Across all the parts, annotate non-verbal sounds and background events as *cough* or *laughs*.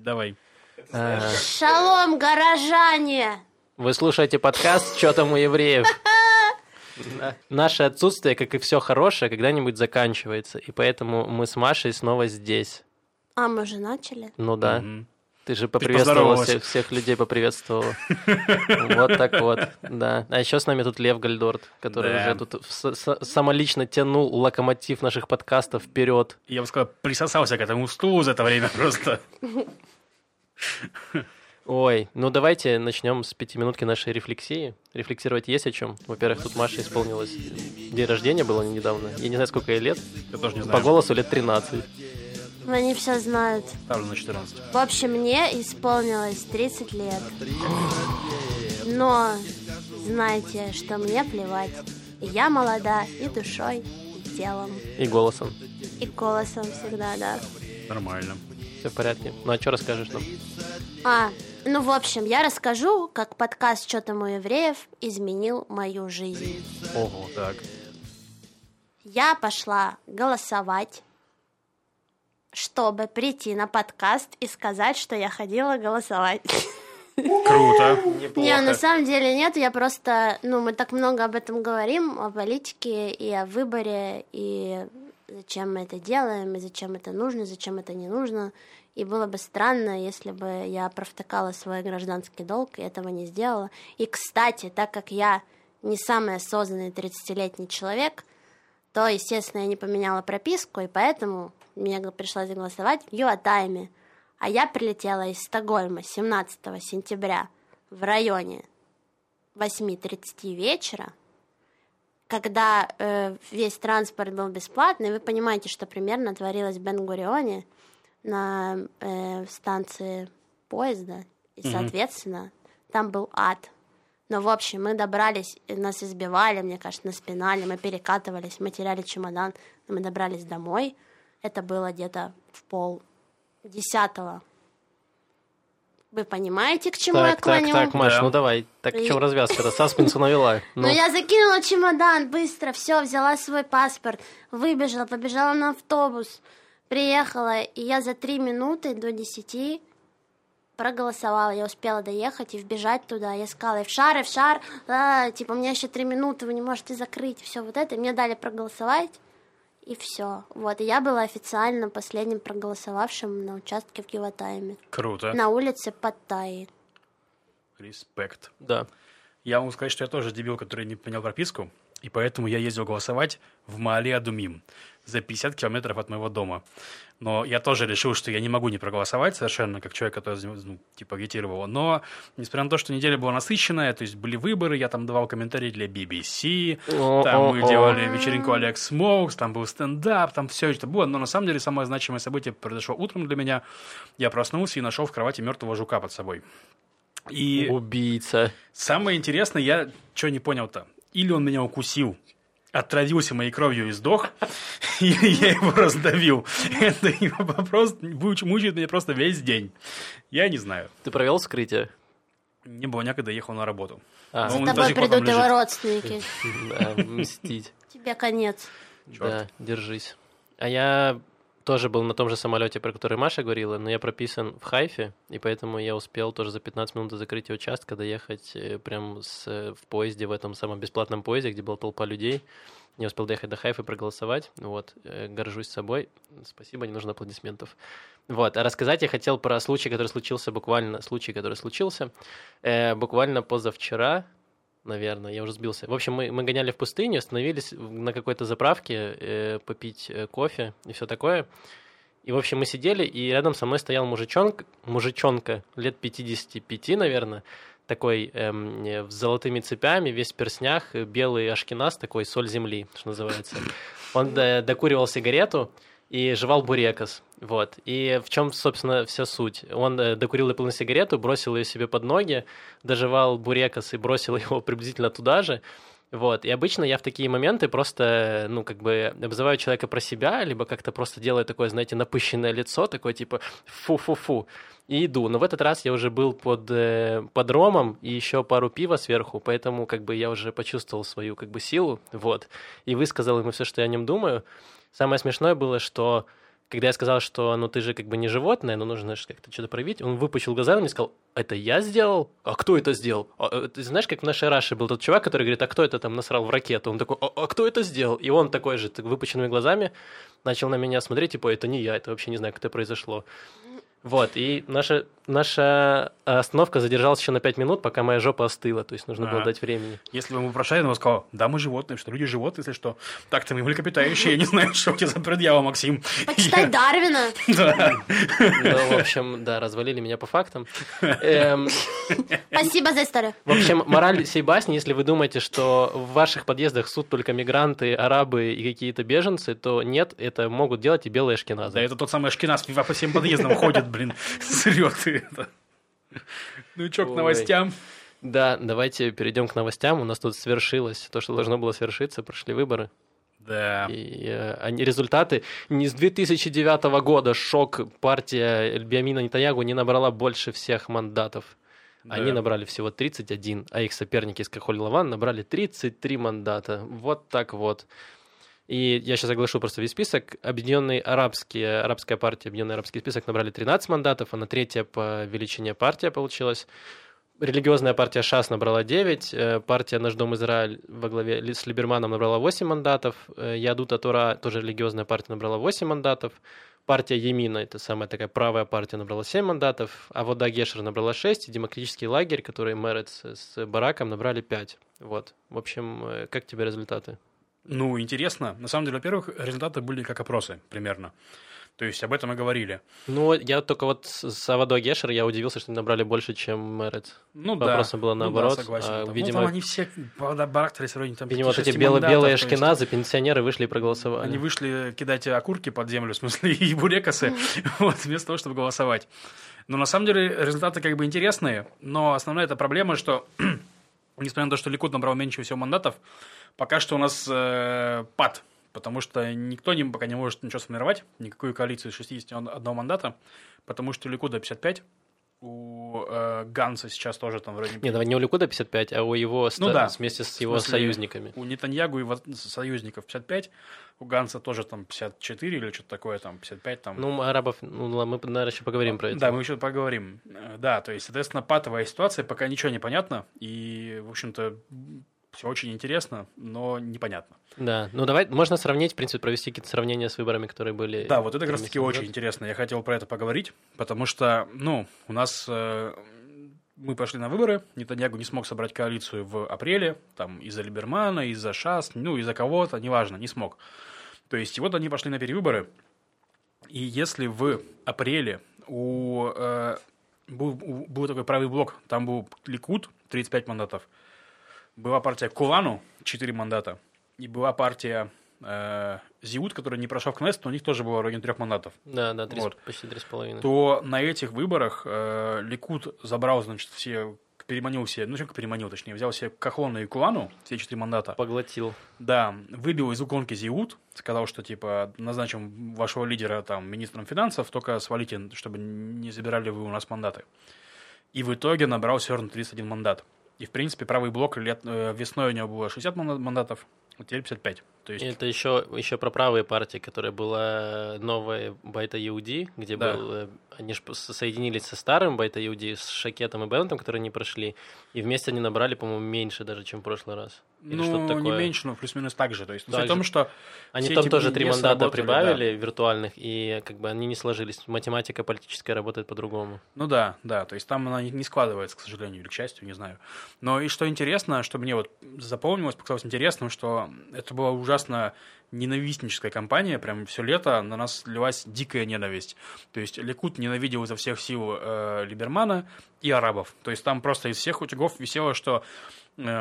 придумать, давай. А, Шалом, горожане! Вы слушаете подкаст «Чё там у евреев?» *laughs* Наше отсутствие, как и все хорошее, когда-нибудь заканчивается, и поэтому мы с Машей снова здесь. А, мы же начали? Ну да. Мгм. Ты же поприветствовала поздоровалась. всех, всех людей, поприветствовала. Вот так вот, да. А еще с нами тут Лев Гальдорт, который уже тут самолично тянул локомотив наших подкастов вперед. Я бы сказал, присосался к этому стулу за это время просто. Ой, ну давайте начнем с пятиминутки нашей рефлексии. Рефлексировать есть о чем. Во-первых, тут Маша исполнилось день рождения было недавно. Я не знаю, сколько ей лет. Я тоже не По знаю. голосу лет 13. Они все знают. Ставлю на 14. В общем, мне исполнилось 30 лет. Но знайте, что мне плевать. Я молода и душой, и телом, И голосом. и голосом всегда, да. Нормально. Все в порядке. Ну а что расскажешь нам? А, ну, в общем, я расскажу, как подкаст «Что там у евреев» изменил мою жизнь. Ого, так. Я пошла голосовать, чтобы прийти на подкаст и сказать, что я ходила голосовать. Круто. Не, на самом деле нет, я просто, ну, мы так много об этом говорим, о политике и о выборе, и зачем мы это делаем, и зачем это нужно, зачем это не нужно. И было бы странно, если бы я провтыкала свой гражданский долг и этого не сделала. И, кстати, так как я не самый осознанный 30-летний человек, то, естественно, я не поменяла прописку, и поэтому мне пришлось голосовать в Юатайме. А я прилетела из Стокгольма 17 сентября в районе 8.30 вечера, когда э, весь транспорт был бесплатный, вы понимаете, что примерно творилось в Бен-Гурионе на э, станции поезда, и, соответственно, там был ад. Но, в общем, мы добрались, и нас избивали, мне кажется, на спинали, мы перекатывались, мы теряли чемодан, мы добрались домой. Это было где-то в пол десятого. Вы понимаете, к чему я Так, так, клоню? так, Маш, Да. ну давай. Так, в чем И- развязка-то? Саспенсу навела. *laughs* Ну, Ну, я закинула чемодан быстро, все, взяла свой паспорт, выбежала, побежала на автобус, приехала, и я за три минуты до десяти проголосовала. Я успела доехать и вбежать туда. Я сказала, и в шар, и в шар, а, типа, у меня еще три минуты, вы не можете закрыть, все вот это. И мне дали проголосовать, и все. Вот, и я была официально последним проголосовавшим на участке в Киватайме. Круто. На улице Паттайи. Респект. да. Я могу сказать, что я тоже дебил, который не понял прописку, и поэтому я ездил голосовать в Маале Адумим за 50 километров от моего дома. Но я тоже решил, что я не могу не проголосовать совершенно, как человек, который ну, типа агитировал. Но, несмотря на то, что неделя была насыщенная, то есть были выборы, я там давал комментарии для BBC, О, там мы делали вечеринку Алекс Смоукс, там был стендап, там все это было. Но на самом деле самое значимое событие произошло утром для меня. Я проснулся и нашел в кровати мертвого жука под собой. И Убийца. Самое интересное, я что не понял-то? Или он меня укусил, отравился моей кровью и сдох, *laughs* или я его раздавил. *laughs* Это его вопрос мучает меня просто весь день. Я не знаю. Ты провел вскрытие? Не было некогда, ехал на работу. А, За тобой придут его родственники. *laughs* да, мстить. Тебе конец. Да, держись. А я тоже был на том же самолете, про который Маша говорила, но я прописан в Хайфе, и поэтому я успел тоже за 15 минут до закрытия участка доехать э, прям с, э, в поезде, в этом самом бесплатном поезде, где была толпа людей. Я успел доехать до Хайфа и проголосовать. Вот, э, горжусь собой. Спасибо, не нужно аплодисментов. Вот, а рассказать я хотел про случай, который случился буквально, случай, который случился э, буквально позавчера, наверное, я уже сбился. В общем, мы, мы гоняли в пустыню, остановились на какой-то заправке э, попить э, кофе и все такое. И, в общем, мы сидели, и рядом со мной стоял мужичонка, мужичонка лет 55, наверное, такой эм, э, с золотыми цепями, весь в перснях, э, белый ашкеназ, такой соль земли, что называется. Он э, докуривал сигарету и жевал бурекос. Вот. И в чем, собственно, вся суть? Он э, докурил дополнительную сигарету, бросил ее себе под ноги, доживал бурекос и бросил *laughs* его приблизительно туда же. Вот, и обычно я в такие моменты просто, ну, как бы обзываю человека про себя, либо как-то просто делаю такое, знаете, напыщенное лицо, такое типа фу-фу-фу, и иду. Но в этот раз я уже был под, э, под ромом и еще пару пива сверху, поэтому как бы я уже почувствовал свою как бы силу, вот, и высказал ему все, что я о нем думаю. Самое смешное было, что когда я сказал, что ну ты же как бы не животное, но нужно как-то что-то проявить, он выпучил глаза и мне сказал, это я сделал? А кто это сделал? А, э, ты знаешь, как в нашей Раше был тот чувак, который говорит, а кто это там насрал в ракету? Он такой, а, а кто это сделал? И он такой же, так, выпученными глазами, начал на меня смотреть, типа, это не я, это вообще не знаю, как это произошло. Вот, и наша, наша остановка задержалась еще на 5 минут, пока моя жопа остыла, то есть нужно было А. дать времени. Если бы ему прошали, он сказал, да, мы животные, что люди животные, если что. Так-то мы млекопитающие, я не знаю, что у тебя за предъява, Максим. Почитай Дарвина. *laughs* Да. Ну, в общем, да, развалили меня по фактам. Эм, Спасибо за историю. В общем, мораль всей басни, если вы думаете, что в ваших подъездах суд только мигранты, арабы и какие-то беженцы, то нет, это могут делать и белые Да, шкиназы. это тот самый Ашкинас по всем подъездам ходит, блин, *laughs* срет и это. Ну и чё, к новостям? Да, давайте перейдем к новостям. У нас тут свершилось то, что должно было свершиться, прошли выборы. Да. И э, они, результаты не с 2009 года шок партия Биамина Нетаньягу не набрала больше всех мандатов. Они Да. набрали всего 31, а их соперники из Кахоль Лаван набрали 33 мандата. Вот так вот. И я сейчас оглашу просто весь список. Объединенный арабские, арабская партия, Объединенный арабский список набрали 13 мандатов, она третья по величине партия получилась. Религиозная партия ШАС набрала 9, э, партия Наш Дом Израиль во главе с Либерманом набрала 8 мандатов, э, Ядута Тора, тоже религиозная партия, набрала 8 мандатов, партия Емина, это самая такая правая партия, набрала 7 мандатов, а Вода Гешер набрала 6, и демократический лагерь, который Мерец с Бараком, набрали 5. Вот. В общем, э, как тебе результаты? Ну, интересно. На самом деле, во-первых, результаты были как опросы, примерно. То есть об этом и говорили. Ну, я только вот с Авадо Гешер, я удивился, что набрали больше, чем Мерец. Ну По да. опросам было Ну да, наоборот, согласен. а, Там, видимо- ну, там они все барахтались вроде там Видимо, вот 5-6 эти мандатов, белые шкиназы, пенсионеры вышли и проголосовали. Они вышли кидать окурки под землю, в смысле, *laughs* и бурекосы, *laughs* вот, вместо того, чтобы голосовать. Но на самом деле результаты как бы интересные, но основная эта проблема, что, *clears throat* несмотря на то, что Ликуд набрал меньше всего мандатов, пока что у нас э, пад, потому что никто не, пока не может ничего сформировать, никакую коалицию из 61 мандата, потому что Ликуда 55, у э, Ганса сейчас тоже там вроде... Не, давай не у Ликуда 55, а у его ста- Ну да. вместе с его смысле, союзниками. У Нетаньягу и его союзников 55, у Ганса тоже там 54 или что-то такое, там 55, там... Ну, арабов, ну, мы, наверное, еще поговорим про это. Да, мы еще поговорим. Э, Да, то есть, соответственно, патовая ситуация, пока ничего не понятно, и, в общем-то, все очень интересно, но непонятно. Да, ну давай, можно сравнить, в принципе, провести какие-то сравнения с выборами, которые были... Да, вот это как раз-таки очень интересно. Я хотел про это поговорить, потому что, ну, у нас э, мы пошли на выборы, Нетаньягу не смог собрать коалицию в апреле, там, из-за Либермана, из-за ШАС, ну, из-за кого-то, неважно, не смог. То есть, и вот они пошли на перевыборы, и если в апреле у, э, был, был такой правый блок, там был Ликуд, 35 мандатов, была партия Кулану, 4 мандата, и была партия э, Зиут, которая не прошла в Кнессет, но у них тоже было в районе трех мандатов. Да, да, три с- Вот. почти три с половиной. То на этих выборах э, Ликуд забрал, значит, все, переманил все, ну, как переманил, точнее, взял себе Кахлона и Кулану, все четыре мандата. Поглотил. Да, выбил из иконки Зиут, сказал, что, типа, назначим вашего лидера, там, министром финансов, только свалите, чтобы не забирали вы у нас мандаты. И в итоге набрал все равно 31 мандат. И, в принципе, правый блок лет, э, весной у него было 60 манда- мандатов, а теперь 55. То есть, это еще, еще про правые партии, которая была новая Байта Иуди, где Да. был, э, они же соединились со старым Байта Иуди, с Шакетом и Беннетом, которые не прошли, и вместе они набрали, по-моему, меньше даже, чем в прошлый раз. Или ну, что-то не такое. меньше, но плюс-минус так же. То есть, Так в том, что Они там тоже три мандата прибавили виртуальных, и как бы они не сложились. Математика политическая работает по-другому. Ну да, да, то есть там она не- складывается, к сожалению, или к счастью, не знаю. Но и что интересно, что мне вот запомнилось, показалось интересным, что это была ужасно ненавистническая кампания, прям все лето на нас лилась дикая ненависть. То есть Ликут ненавидел изо всех сил э, Либермана и арабов. То есть там просто из всех утюгов висело, что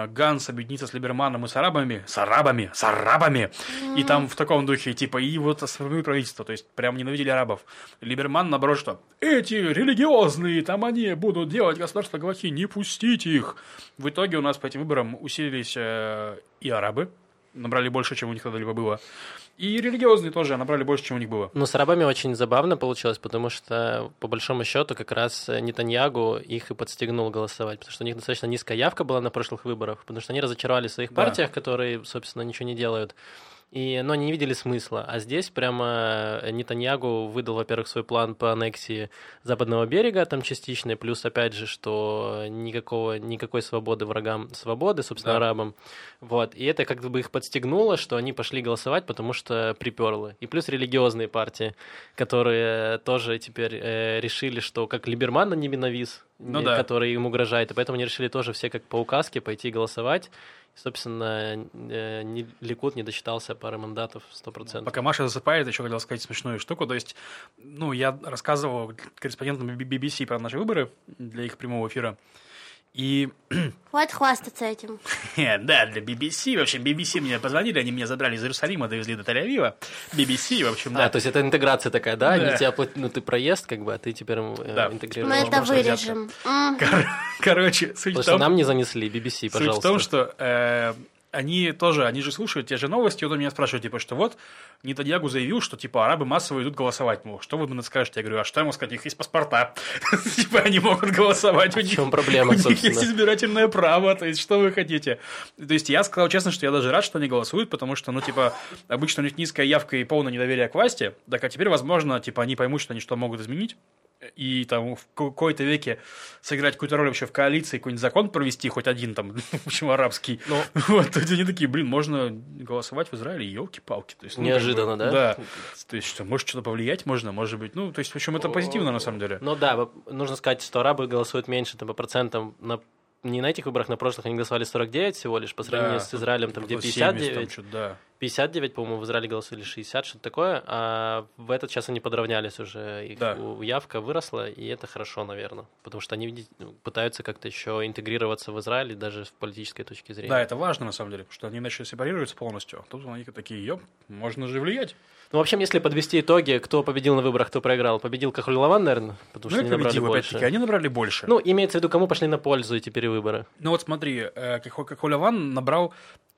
Ганс объединится с Либерманом и с арабами, с арабами, с арабами, и там в таком духе, типа, и вот сформируют правительство, то есть прям ненавидели арабов. Либерман, наоборот, что эти религиозные, там они будут делать государство глухи, не пустите их. В итоге у нас по этим выборам усилились э, и арабы, набрали больше, чем у них когда-либо было, и религиозные тоже набрали больше, чем у них было. Ну, с арабами очень забавно получилось, потому что, по большому счету, как раз Нетаньягу их и подстегнул голосовать, потому что у них достаточно низкая явка была на прошлых выборах, потому что они разочаровали в своих Да. партиях, которые, собственно, ничего не делают. И, но они не видели смысла. А здесь прямо Нетаньягу выдал, во-первых, свой план по аннексии западного берега, там частичной, плюс, опять же, что никакого, никакой свободы врагам свободы, собственно, Да. арабам. Вот. И это как бы их подстегнуло, что они пошли голосовать, потому что приперло. И плюс религиозные партии, которые тоже теперь э, решили, что как Либерман на ненавиз, Ну э, да. который им угрожает, и поэтому они решили тоже все как по указке пойти голосовать. Собственно, э, не- Ликут не досчитался пары мандатов 100%. Пока Маша засыпает, еще хотел сказать смешную штуку. То есть, ну, я рассказывал корреспондентам BBC про наши выборы для их прямого эфира. И *clears throat* Хватит хвастаться этим. да, для BBC, в общем, BBC мне позвонили, они меня забрали из Иерусалима, довезли до Тель-Авива. BBC, в общем, да. А, то есть это интеграция такая, да? Да. Они тебя платят, ну ты проезд, как бы, а ты теперь э, Да. интегрируешь. Мы это можно вырежем. Кор- Короче, суть Потому в что том, нам не занесли, BBC, Суть пожалуйста. в том, что э, они тоже, они же слушают те же новости, вот они меня спрашивают, типа, что вот Нетаньягу заявил, что, типа, арабы массово идут голосовать. Мол, что вы мне скажете? Я говорю, а что могу сказать? У них есть паспорта. *laughs* Типа, они могут голосовать. У В них чем проблема, у них есть избирательное право, то есть, что вы хотите? То есть, я сказал честно, что я даже рад, что они голосуют, потому что, ну, типа, обычно у них низкая явка и полное недоверие к власти, так а теперь, возможно, типа, они поймут, что они что могут изменить, и там в какой-то веке сыграть какую-то роль вообще в коалиции, какой-нибудь закон провести, хоть один там, *laughs* в общем, арабский. Ну, *laughs* Вот, то есть они такие, блин, можно голосовать в Израиле, елки-палки. То есть, ну, как Неожиданно, бы, да? Да. То есть, что, может, что-то повлиять можно, может быть. Ну, то есть, в общем, это позитивно, на самом деле. Ну да, нужно сказать, что арабы голосуют меньше там, по процентам на не на этих выборах, на прошлых они голосовали 49 всего лишь, по сравнению Да, с Израилем, там, где Около 70 там 59. что-то, да. 59, по-моему, в Израиле голосовали 60, что-то такое, а в этот час они подравнялись уже, их Да. явка выросла, и это хорошо, наверное, потому что они ну, пытаются как-то еще интегрироваться в Израиле даже с политической точки зрения. Да, это важно, на самом деле, что они начали сепарироваться полностью. Тут они такие, ёп, можно же влиять. Ну, в общем, если подвести итоги, кто победил на выборах, кто проиграл, победил Кахулилаван, наверное, потому Ну, что они набрали победил, больше. опять-таки, они набрали больше. Ну, имеется в виду, кому пошли на пользу эти перевыборы. Ну вот смотри, э, Хуляван набрал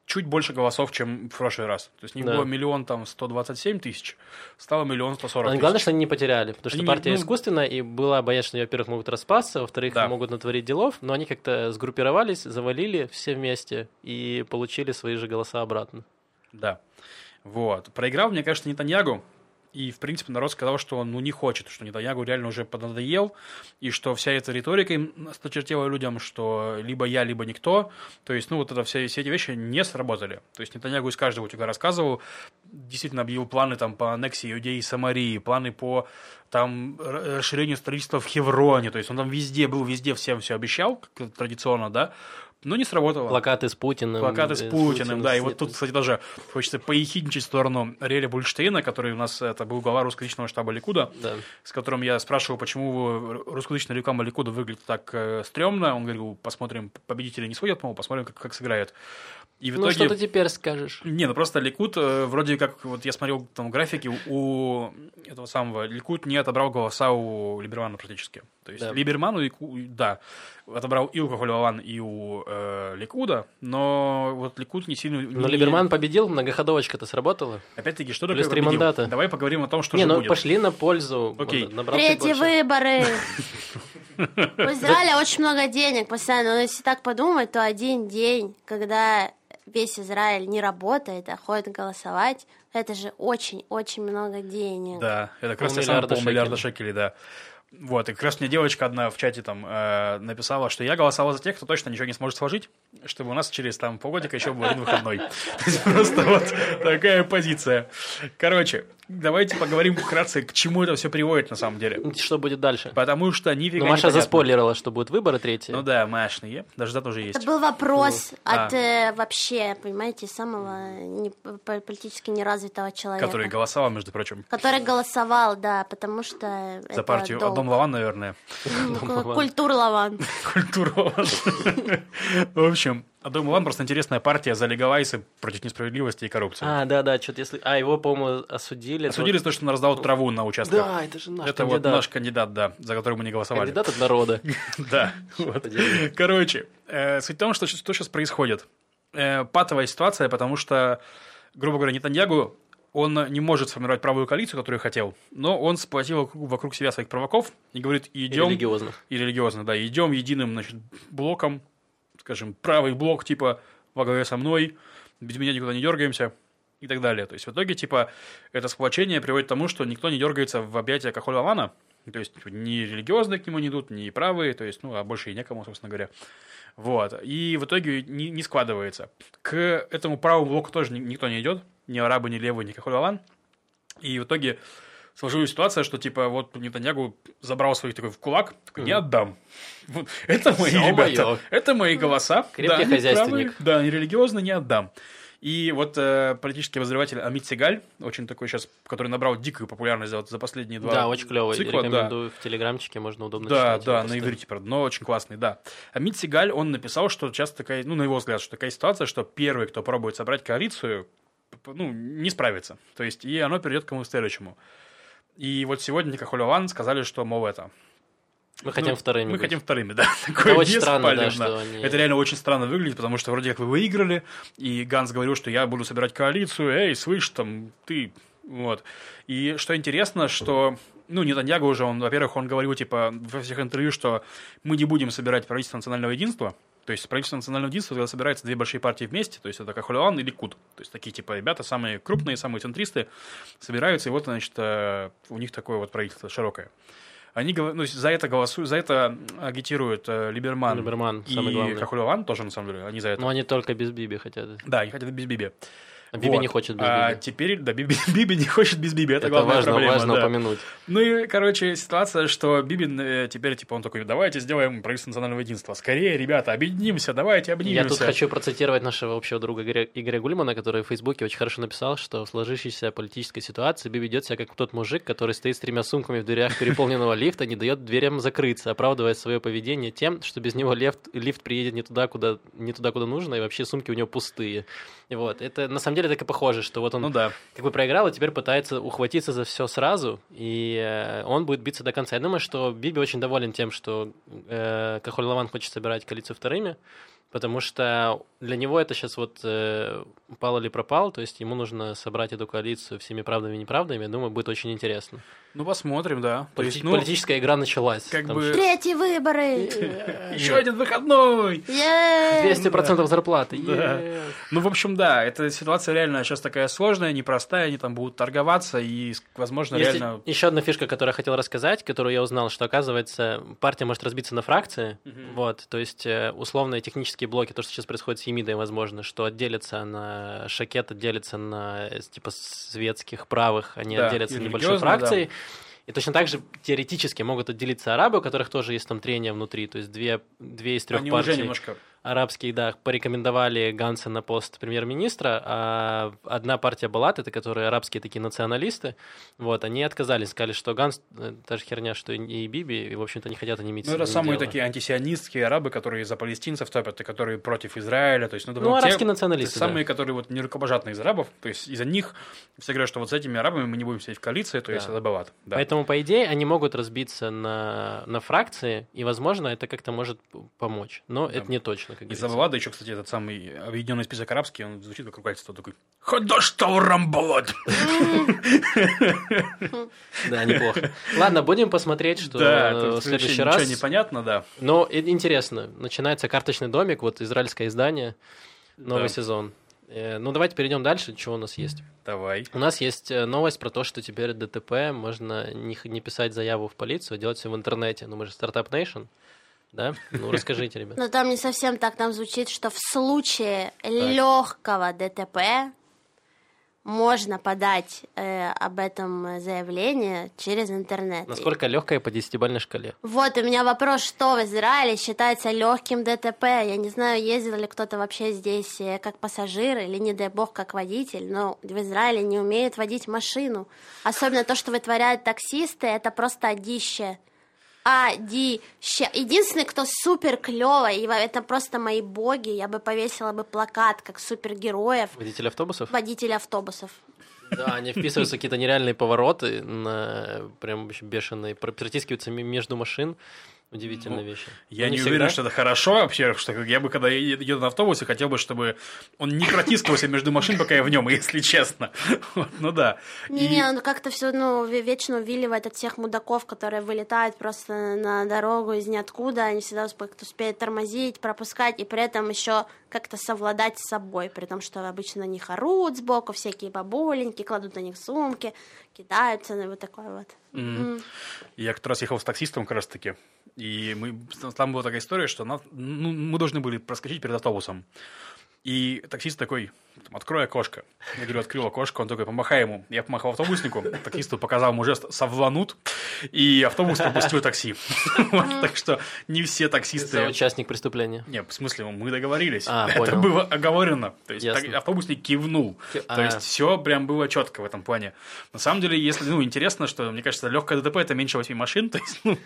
чуть больше голосов, чем в прошлый раз. То есть не Да. было миллион там 127 тысяч, стало миллион 140 А тысяч. главное, что они не потеряли, потому что Они партия ну- искусственная, и была боязнь, что, они, во-первых, могут распасться, во-вторых, Да. могут натворить делов, но они как-то сгруппировались, завалили все вместе и получили свои же голоса обратно. Да. Вот. Проиграл, мне кажется, Нетаньягу. И, в принципе, народ сказал, что он ну, не хочет, что Нетаньягу реально уже поднадоел, и что вся эта риторика им осточертела людям, что либо я, либо никто. То есть, ну, вот это все, все эти вещи не сработали. То есть, Нетаньягу из каждого утюга рассказывал, действительно объявил планы там по аннексии Иудеи и Самарии, планы по там расширению строительства в Хевроне. То есть, он там везде был, везде всем все обещал, как традиционно, да, но не сработало. Плакаты с Путиным. Плакаты э, с Путиным, да. И вот тут, кстати, даже хочется поехидничать в сторону Реля Бульштейна, который у нас это был глава русскоязычного штаба Ликуда, Да. с которым я спрашивал, почему русскоязычная реклама Ликуда выглядит так э, стрёмно. Он говорил, посмотрим, победители не сходят, мол, посмотрим, как, как сыграет. И в Ну, итоге... что ты теперь скажешь? Не, ну просто Ликут, э, вроде как, вот я смотрел там графики, у этого самого Ликут не отобрал голоса у Либермана практически. То есть Да. Либерман, у Лику- да, отобрал и у Кахулеван, и у э, Ликуда, но вот Ликут не сильно... Но не- Либерман победил, многоходовочка-то сработала. Опять-таки, что Плюс такое победил? мандата. Давай поговорим о том, что не, же ну будет. пошли на пользу. Окей. Третьи выборы. *laughs* У Израиля очень много денег постоянно. Но если так подумать, то один день, когда весь Израиль не работает, а ходит голосовать, это же очень-очень много денег. Да, это как раз Полмиллиарда самые полмиллиарда шекелей, да. Вот, и как раз мне девочка одна в чате там э, написала, что я голосовал за тех, кто точно ничего не сможет сложить, чтобы у нас через там полгодика еще был один выходной. *laughs* То есть просто вот такая позиция. Короче, давайте поговорим вкратце, к чему это все приводит на самом деле. Что будет дальше? Потому что нифига Ну, Маша заспойлерила, что будут выборы третьи. Ну да, Машные, даже дата уже есть. Это был вопрос Ну, от а. э, вообще, понимаете, самого не- политически неразвитого человека. Который голосовал, между прочим, Который голосовал, да, потому что за партию долг. Дом Лаван, наверное. Ну, Дом к- Лаван. Культур Лаван. *laughs* В общем, а Дом Лаван просто интересная партия за легалайсы против несправедливости и коррупции. А, да, да, что-то если... А, его, по-моему, осудили. Осудили за то, что он раздал траву на участках. Да, это же наш Это вот наш кандидат, да, за которого мы не голосовали. Кандидат от народа. *laughs* Да. Короче, э, суть в том, что, что сейчас происходит. Э, патовая ситуация, потому что, грубо говоря, Нетаньягу, он не может сформировать правую коалицию, которую хотел, но он сплотил вокруг- себя своих провоков и говорит, идем... Религиозных. и религиозно, да, идем единым, значит, блоком, скажем, правый блок, типа, во главе со мной, без меня никуда не дергаемся. и так далее. То есть в итоге, типа, это сплочение приводит к тому, что никто не дергается в объятия Кахоль Лавана, то есть ни религиозные к нему не идут, ни правые, то есть, ну, а больше и некому, собственно говоря. Вот. И в итоге не, не складывается. К этому правому блоку тоже никто не идет, ни арабы, ни левые, ни Кахоль Лаван. И в итоге сложилась ситуация, что типа вот Нетаньягу забрал своих такой в кулак, такой, не отдам. Вот, это мои ребята, это мои голоса. Крепкий да, хозяйственник. правы, да, религиозно, не отдам. И вот э, политический обозреватель Амит Сигаль, очень такой сейчас, который набрал дикую популярность за, вот за последние два Да, очень клевый. цикла, да. Рекомендую в Телеграмчике, можно удобно Да, читать. да, на иврите, правда, но очень классный, да. Амит Сигаль, он написал, что часто такая, ну, на его взгляд, что такая ситуация, что первый, кто пробует собрать коалицию, ну, не справится. То есть, и оно перейдет к кому следующему. И вот сегодня Кахолеван сказали, что, мол, это... Мы хотим ну, вторыми Мы быть. хотим вторыми, *laughs* да. Такое очень не странно, да, что они- Это реально очень странно выглядит, потому что вроде как вы выиграли, и Ганс говорил, что я буду собирать коалицию, эй, слышь, там, ты, вот. И что интересно, что, ну, Нетаньягу уже, он, во-первых, он говорил, типа, во всех интервью, что мы не будем собирать правительство национального единства, то есть правительство национального единства, когда собираются две большие партии вместе, то есть это Кахулеван и Ликуд. То есть такие типа ребята, самые крупные, самые центристы, собираются, и вот, значит, э, у них такое вот правительство широкое. Они ну, за это голосуют, за это агитируют э, Либерман, Либерман, и. Кахулеван тоже, на самом деле, они за это. Но они только без Биби хотят. Да, они хотят без Биби. А Биби Вот. не хочет без А Биби. теперь, да, Биби, *laughs* Биби не хочет без Биби, это, Это главная важно, проблема. важно да. упомянуть. Ну и, короче, ситуация, что Бибин э, теперь, типа, он такой, давайте сделаем правительство национального единства. Скорее, ребята, объединимся, давайте обнимемся. Я тут хочу процитировать нашего общего друга Игоря, Игоря Гульмана, который в Фейсбуке очень хорошо написал, что в сложившейся политической ситуации Биби ведет себя как тот мужик, который стоит с тремя сумками в дверях переполненного *laughs* лифта, не дает дверям закрыться, оправдывая свое поведение тем, что без него лифт, лифт приедет не туда, куда, не туда, куда нужно, и вообще сумки у него пустые. Вот. Это на самом деле так и похоже, что вот он Ну да. как бы проиграл, и теперь пытается ухватиться за все сразу, и э, он будет биться до конца. Я думаю, что Биби очень доволен тем, что э, Кахоль Лаван хочет собирать коалицию вторыми, потому что для него это сейчас вот э, упал или пропал, то есть ему нужно собрать эту коалицию всеми правдами и неправдами. Я думаю, будет очень интересно. Ну, посмотрим, да. То Полити- есть, ну, Политическая игра началась. как Там бы- Третьи выборы! *laughs* еще один выходной! Е! 200% зарплаты. Ну, в общем, да, эта ситуация реально сейчас такая сложная, непростая, они там будут торговаться, и, возможно, реально... еще одна фишка, которую я хотел рассказать, которую я узнал, что, оказывается, партия может разбиться на фракции. Вот, то есть, э, условные технические блоки, то, что сейчас происходит с Емидой, возможно, что отделится на Шакет, отделится на, типа, светских правых, они Да, отделятся небольшой фракцией. И точно так же теоретически могут отделиться арабы, у которых тоже есть там трения внутри, то есть две, две из трех Они партий уже немножко... арабские, да, порекомендовали Ганса на пост премьер-министра, а одна партия Балат, это которые арабские такие националисты, вот, они отказались, сказали, что Ганс, э, та же херня, что и Биби, и, в общем-то, не хотят они иметь Ну, это самые дело. такие антисионистские арабы, которые за палестинцев топят, и которые против Израиля. То есть, ну, это Ну, вот те- арабские националисты, есть самые, которые вот не рукопожатные из арабов. То есть, из-за них все говорят, что вот с этими арабами мы не будем сидеть в коалиции, то есть, Да. это балат. Да. Поэтому, по идее, они могут разбиться на, на фракции, и, возможно, это как-то может помочь. Но это не точно, как Из-за говорится. Балада еще, кстати, этот самый объединенный список арабский, он звучит как ругательство такой. Ходоштаурам балад. Да, неплохо. Ладно, будем посмотреть, что э, в следующий ничего раз. непонятно, да. Но интересно, начинается карточный домик, вот израильское издание, новый сезон. Э, Ну, давайте перейдем дальше, что у нас есть. Давай. У нас есть э, новость про то, что теперь ДТП можно не, не писать заяву в полицию, а делать все в интернете. Ну, мы же Startup Nation, да? Ну, *laughs* расскажите, ребят. Но там не совсем так, там звучит, что в случае легкого ДТП можно подать э, об этом заявление через интернет. Насколько легкая по десятибалльной шкале? Вот у меня вопрос, что в Израиле считается легким ДТП? Я не знаю, ездил ли кто-то вообще здесь э, как пассажир или, не дай бог, как водитель, но в Израиле не умеют водить машину. Особенно то, что вытворяют таксисты, это просто одище. Одище. Единственный, кто супер клево, и это просто мои боги, я бы повесила бы плакат, как супергероев, Водитель автобусов? водителей автобусов. Да, они вписываются в какие-то нереальные повороты, на прям вообще бешеные, про- протискиваются между машин. Удивительная Ну, вещь. Я не, всегда. уверен, что это хорошо вообще, что как я бы, когда еду на автобусе, хотел бы, чтобы он не протискивался между машин, пока я в нем, *laughs* если честно. Вот, Ну да. Не-не, он как-то все ну, ве- вечно увиливает от всех мудаков, которые вылетают просто на дорогу из ниоткуда. Они всегда как-то успеют тормозить, пропускать, и при этом еще как-то совладать с собой. При том, что обычно на них орут сбоку, всякие бабуленьки, кладут на них сумки, кидаются, ну, вот такое вот. М. Я как раз ехал с таксистом как раз таки, и мы, там была такая история, что нас- ну, мы должны были проскочить перед автобусом. И таксист такой, там, открой окошко. Я говорю, открыл окошко, он такой, помахай ему. Я помахал автобуснику, таксисту показал ему жест «совланут», и автобус пропустил такси. *laughs* Так что не все таксисты... участник преступления. Не, в смысле, мы договорились. А, Это было оговорено. То есть автобусник кивнул. Ки- То а. есть все прям было четко в этом плане. На самом деле, если, ну, интересно, что, мне кажется, легкое ДТП это меньше 8 машин. *laughs* То есть, ну,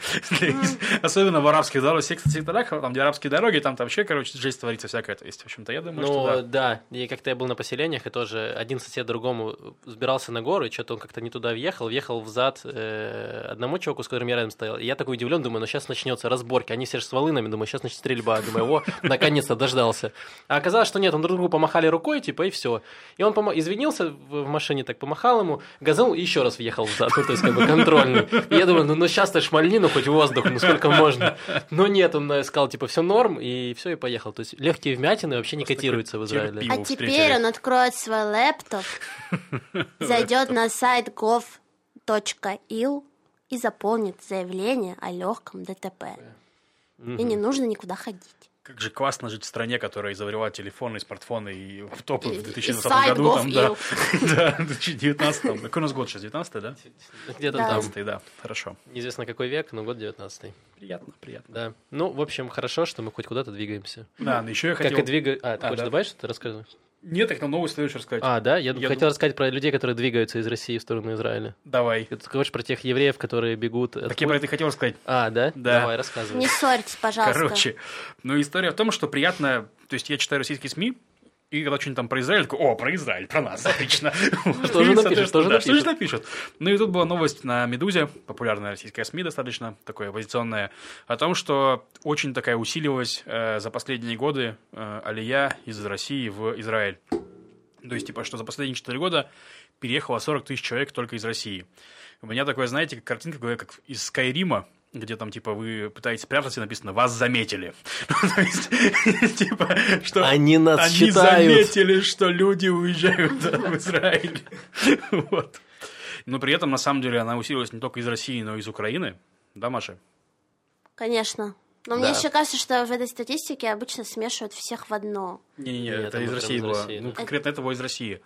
особенно в арабских дорогах, сек- секторах, там, где арабские дороги, там вообще, короче, жесть творится всякая. То есть, в общем-то, я думаю, Ну, что да. да. И как-то я был на поселениях, и тоже один сосед другому сбирался на гору, и что-то он как-то не туда въехал, въехал в зад э, одному чуваку, с которым я рядом стоял. И я такой удивлен, думаю, ну сейчас начнется разборки. Они все же с волынами, думаю, сейчас начнется стрельба. Думаю, о, *laughs* наконец-то дождался. А оказалось, что нет, он друг другу помахали рукой, типа, и все. И он пома- извинился в машине, так помахал ему, газанул и еще раз въехал в зад. Ну, то есть, как бы контрольный. И я думаю, ну, ну сейчас-то шмальни, ну хоть воздух, ну сколько можно. Но нет, он э, сказал, типа, все норм, и все, и поехал. То есть легкие вмятины вообще не Просто котируются в Израиле. А теперь он откроет свой лэптоп, *laughs* зайдет на сайт gov.il и заполнит заявление о легком ДТП. И не нужно никуда ходить. Как же классно жить в стране, которая изобрела телефоны, смартфоны и лаптопы И- в и 2020 сайт году. Там, да, *laughs* да, в 2019. Какой у нас год сейчас? 19 да? Где-то Да. там. 19 да. Хорошо. Неизвестно какой век, но год 19 Приятно, приятно. Да. Ну, в общем, хорошо, что мы хоть куда-то двигаемся. Да, но еще я Как хотел... и двигать... А, ты А, хочешь да. добавить что-то? Рассказывай. Нет, так на новость следующую рассказать. А, да? Я, Я хотел дум- рассказать про людей, которые двигаются из России в сторону Израиля. Давай. Ты хочешь про тех евреев, которые бегут... Так я откуда- про это и хотел сказать. А, да? Да. Давай, рассказывай. Не ссорьтесь, пожалуйста. Короче, ну история в том, что приятно... То есть я читаю российские СМИ, и когда что-нибудь там про Израиль, такой, о, про Израиль, про нас, отлично. *laughs* Что же напишут, что же напишут? Ну и тут была новость на «Медузе», популярная российская СМИ достаточно, такое оппозиционное, о том, что очень такая усиливалась э, за последние годы э, алия из России в Израиль. То есть, типа, что за последние 4 года переехало 40 тысяч человек только из России. У меня такое, знаете, картинка, как из Скайрима, где там, типа, вы пытаетесь прятаться, и написано «Вас заметили». *laughs* Ну, То есть, *laughs* типа, что Они нас они заметили, что люди уезжают *laughs* в Израиль. Вот. Но при этом, на самом деле, она усилилась не только из России, но и из Украины. Да, Маша? Конечно. Но Да. мне еще кажется, что в этой статистике обычно смешивают всех в одно. Не-не-не, это это из России было. России, Ну, да. конкретно этого из России.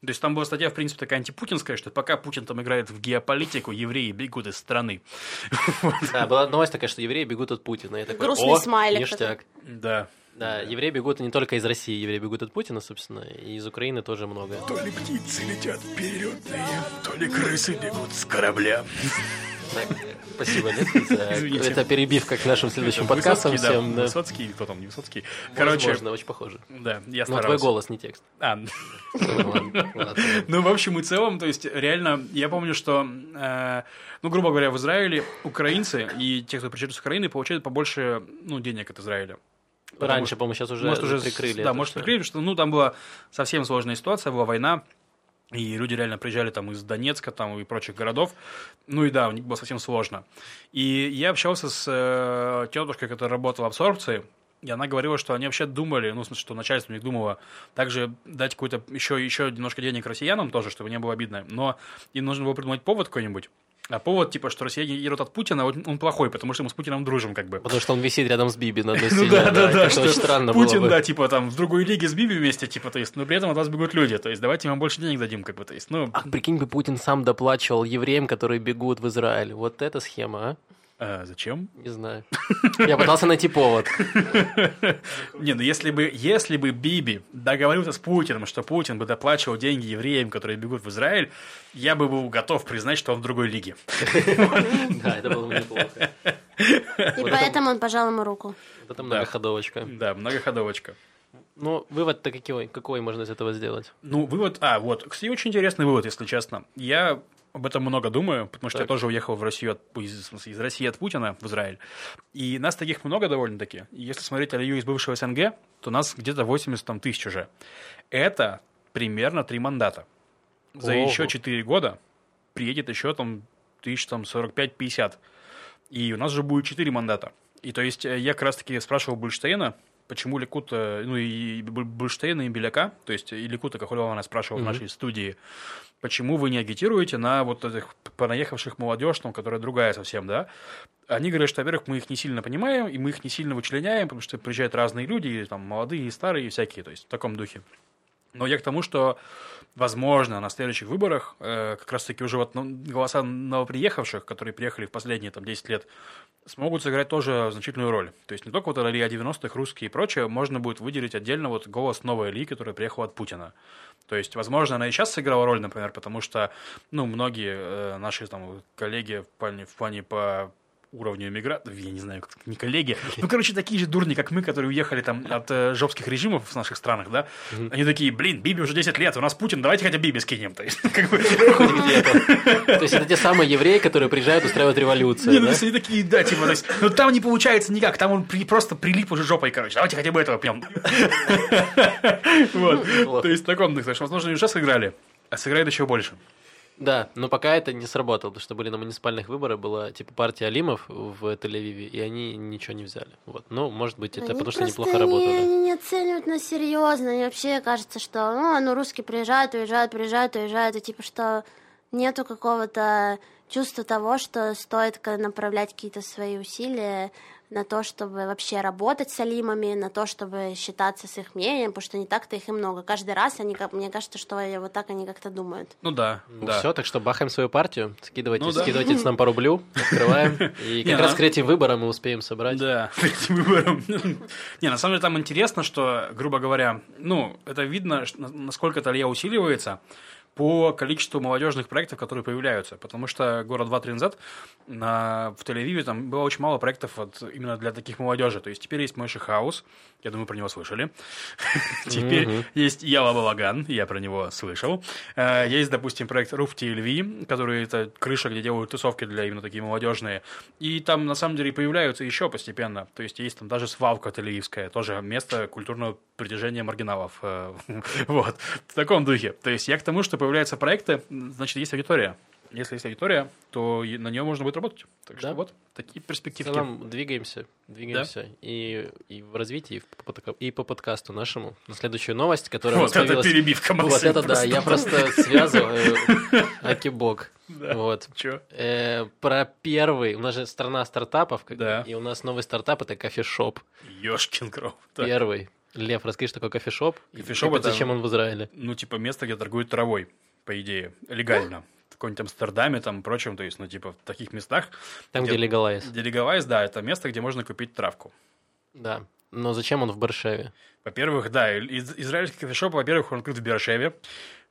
То есть там была статья, в принципе, такая антипутинская, что пока Путин там играет в геополитику, евреи бегут из страны. *laughs* Да, была новость такая, что евреи бегут от Путина. Я такой, Грустный о, смайлик ништяк. Да. Да, евреи бегут не только из России, евреи бегут от Путина, собственно, и из Украины тоже много. То ли птицы летят перелетные, то ли крысы бегут с корабля. Спасибо, Извините. это перебивка к нашим следующим подкастам всем. Да. Высоцкий, кто там, не Высоцкий. Короче, Возможно, очень похоже. да, я Но твой голос, не текст. А. *laughs* Ну, в общем и целом, то есть, реально, я помню, что, э, ну, грубо говоря, в Израиле украинцы и те, кто приезжают с Украины, получают побольше, ну, денег от Израиля. Раньше, по-моему, сейчас уже, может, уже прикрыли. Да, может, всё. прикрыли, что, ну, там была совсем сложная ситуация, была война, и люди реально приезжали там из Донецка там, и прочих городов. Ну и да, у них было совсем сложно. И я общался с э, тетушкой, которая работала в абсорбции, и она говорила, что они вообще думали, ну, в смысле, что начальство у них думало также дать какой-то еще, еще немножко денег россиянам тоже, чтобы не было обидно. Но им нужно было придумать повод какой-нибудь. А повод, типа, что россияне едут от Путина, он, он плохой, потому что мы с Путиным дружим, как бы. Потому что он висит рядом с Биби на одной *laughs* Ну да, да, да, что очень странно Путин, да, типа там в другой лиге с Биби вместе, типа, то есть, но при этом от вас бегут люди, то есть давайте вам больше денег дадим, как бы, то есть, ну, А прикинь бы, Путин сам доплачивал евреям, которые бегут в Израиль. Вот эта схема, а? А, зачем? Не знаю. Я пытался найти повод. *laughs* Не, ну если бы, если бы Биби договорился с Путиным, что Путин бы доплачивал деньги евреям, которые бегут в Израиль, я бы был готов признать, что он в другой лиге. *laughs* Да, это было бы неплохо. И поэтому он пожал ему руку. Это многоходовочка. Да, многоходовочка. Ну, вывод-то какой, какой можно из этого сделать? Ну, вывод... А, вот, кстати, очень интересный вывод, если честно. Я об этом много думаю, потому что Так. я тоже уехал в Россию от, из, в из России от Путина в Израиль. И нас таких много довольно-таки. Если смотреть Алию из бывшего СНГ, то нас где-то 80 там, тысяч уже. Это примерно три мандата. За Ого. еще 4 года приедет еще там тысяч там 45-50. И у нас же будет 4 мандата. И то есть э, я как раз-таки спрашивал Бульштейна, почему Ликут, э, ну и Буль- Бульштейна и Беляка, то есть и Ликута Кахулева спрашивал в Мгм. нашей студии, почему вы не агитируете на вот этих понаехавших молодежь, там, которая другая совсем, да? Они говорят, что, во-первых, мы их не сильно понимаем, и мы их не сильно вычленяем, потому что приезжают разные люди, и, там, молодые, и старые, и всякие, то есть в таком духе. Но я к тому, что, возможно, на следующих выборах э, как раз-таки уже вот ну, голоса новоприехавших, которые приехали в последние там, 10 лет, смогут сыграть тоже значительную роль. То есть не только вот Алия 90-х, русские и прочее, можно будет выделить отдельно вот голос новой Алии, которая приехала от Путина. То есть, возможно, она и сейчас сыграла роль, например, потому что, ну, многие э, наши там коллеги в плане, в плане по уровню иммигрантов, я не знаю, как не коллеги, ну, короче, такие же дурни, как мы, которые уехали там от э, жопских режимов в наших странах, да, они такие, блин, Биби уже 10 лет, у нас Путин, давайте хотя Биби скинем, то есть, *laughs* как бы. То есть это те самые евреи, которые приезжают устраивать Не, революцию, ну, да? то есть они такие, да, типа, то есть, ну там не получается никак, там он при- просто прилип уже жопой, короче, давайте хотя бы этого пьем. *laughs* Вот, Неплохо. то есть в таком духе, что, возможно, и уже сыграли, а сыграют еще больше. Да, но пока это не сработало, потому что были на муниципальных выборах, была типа партия Алимов в Тель-Авиве, и они ничего не взяли. Вот. Ну, может быть, это Они потому что неплохо не, работали. Они не оценивают нас серьезно. Они вообще кажется, что ну, ну, русские приезжают, уезжают, приезжают, уезжают. И типа, что нету какого-то чувства того, что стоит направлять какие-то свои усилия на то, чтобы вообще работать с алимами, на то, чтобы считаться с их мнением, потому что не так-то их и много. Каждый раз они, как мне кажется, что вот так они как-то думают. Ну да, Ну да. все, так что бахаем свою партию, скидывайте, Ну да. скидывайте нам по рублю, открываем, *laughs* и как раз к этим выборам мы успеем собрать. Да, *laughs* к этим выборам. Не, на самом деле там интересно, что, грубо говоря, ну, это видно, насколько Толья усиливается по количеству молодежных проектов, которые появляются. Потому что город 2 назад на, в Тель-Авиве там было очень мало проектов вот, именно для таких молодежи. То есть теперь есть Мойши Хаус, я думаю, про него слышали. *laughs* Теперь есть Яла Балаган, я про него слышал. Э, Есть, допустим, проект Roof TLV, который это крыша, где делают тусовки для именно такие молодежные. И там, на самом деле, появляются еще постепенно. То есть есть там даже свалка Телеевская, тоже место культурного притяжения маргиналов. Э, *laughs* Вот, в таком духе. То есть я к тому, что появляются проекты, значит, есть аудитория. Если есть аудитория, то на нее можно будет работать. Так что Да. вот, такие В перспективки. целом двигаемся, двигаемся и, и в развитии, и, по, и по подкасту нашему. На следующую новость, которая Вот это перебивка, Вот Максим, это да, я просто связываю *laughs* Акибок. Да. Вот. Чё? Э, про первый, у нас же страна стартапов, как Да. и у нас новый стартап это кофешоп. Ёшкин кров. Первый. Лев, расскажи, что такое кофешоп. и Кофешоп как- это- зачем он в Израиле? ну, типа, место, где торгуют травой, по идее, легально. В каком-нибудь Амстердаме, там, прочем, то есть, ну, типа, в таких местах. Там, где легалайз. Где легалайз, да, это место, где можно купить травку. Да. Но зачем он в Баршеве? Во-первых, да, из- израильский кофешоп, во-первых, он открыт в Бершеве.